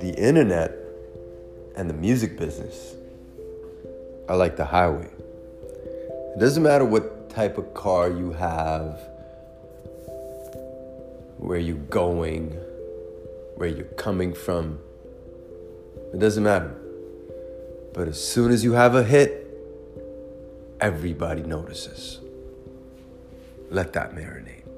the internet and the music business are like the highway. It doesn't matter what type of car you have, where you're going, where you're coming from. It doesn't matter. But as soon as you have a hit, everybody notices. Let that marinate.